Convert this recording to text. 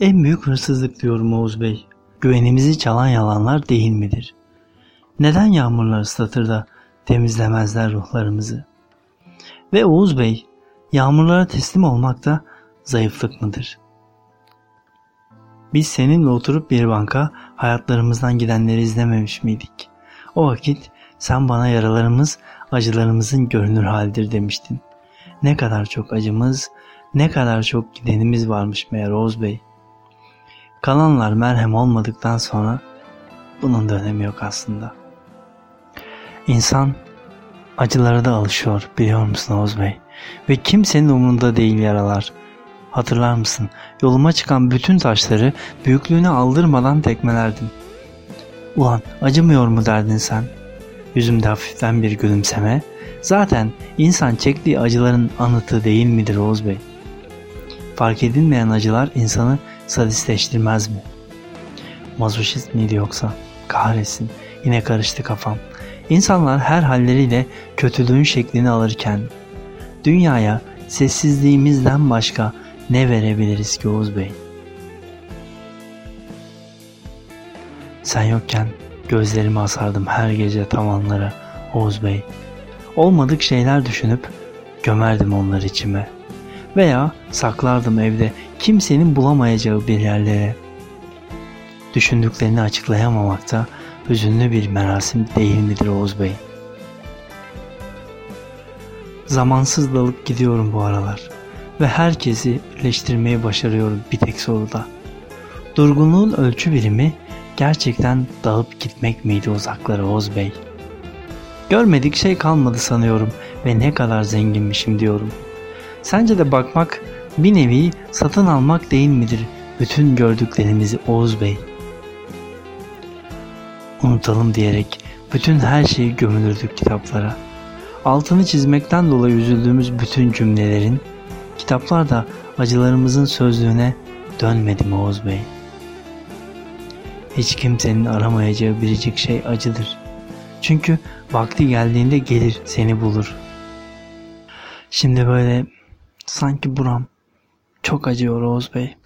En büyük hırsızlık diyorum Oğuz Bey. Güvenimizi çalan yalanlar değil midir? Neden yağmurlar ıslatır da temizlemezler ruhlarımızı? Ve Oğuz Bey, yağmurlara teslim olmak da zayıflık mıdır? Biz seninle oturup bir banka hayatlarımızdan gidenleri izlememiş miydik? O vakit sen bana yaralarımız acılarımızın görünür halidir demiştin. Ne kadar çok acımız, ne kadar çok gidenimiz varmış meğer Oğuz Bey. Kalanlar merhem olmadıktan sonra bunun da önemi yok aslında. İnsan acılara da alışıyor biliyor musun Oğuz Bey? Ve kimsenin umurunda değil yaralar. Hatırlar mısın? Yoluma çıkan bütün taşları büyüklüğüne aldırmadan tekmelerdim. Ulan acımıyor mu derdin sen? Yüzümde hafiften bir gülümseme. Zaten insan çektiği acıların anıtı değil midir Oğuz Bey? Fark edilmeyen acılar insanı sadistleştirmez mi? Mazoşist miydi yoksa? Kahretsin. Yine karıştı kafam. İnsanlar her halleriyle kötülüğün şeklini alırken dünyaya sessizliğimizden başka ne verebiliriz ki Oğuz Bey? Sen yokken gözlerimi asardım her gece tavanlara Oğuz Bey. Olmadık şeyler düşünüp gömerdim onları içime. Veya saklardım evde kimsenin bulamayacağı bir yerlere. Düşündüklerini açıklayamamak da hüzünlü bir merasim değil midir Oğuz Bey? Zamansız dalıp gidiyorum bu aralar ve herkesi birleştirmeyi başarıyorum bir tek soruda. Durgunluğun ölçü birimi gerçekten dağıp gitmek miydi uzaklara Oğuz Bey? Görmedik şey kalmadı sanıyorum ve ne kadar zenginmişim diyorum. Sence de bakmak bir nevi satın almak değil midir bütün gördüklerimizi Oğuz Bey? Unutalım diyerek bütün her şeyi gömülürdük kitaplara. Altını çizmekten dolayı üzüldüğümüz bütün cümlelerin kitaplar da acılarımızın sözlüğüne dönmedi mi Oğuz Bey? Hiç kimsenin aramayacağı biricik şey acıdır. Çünkü vakti geldiğinde gelir seni bulur. Şimdi böyle sanki buram çok acıyor Oğuz Bey.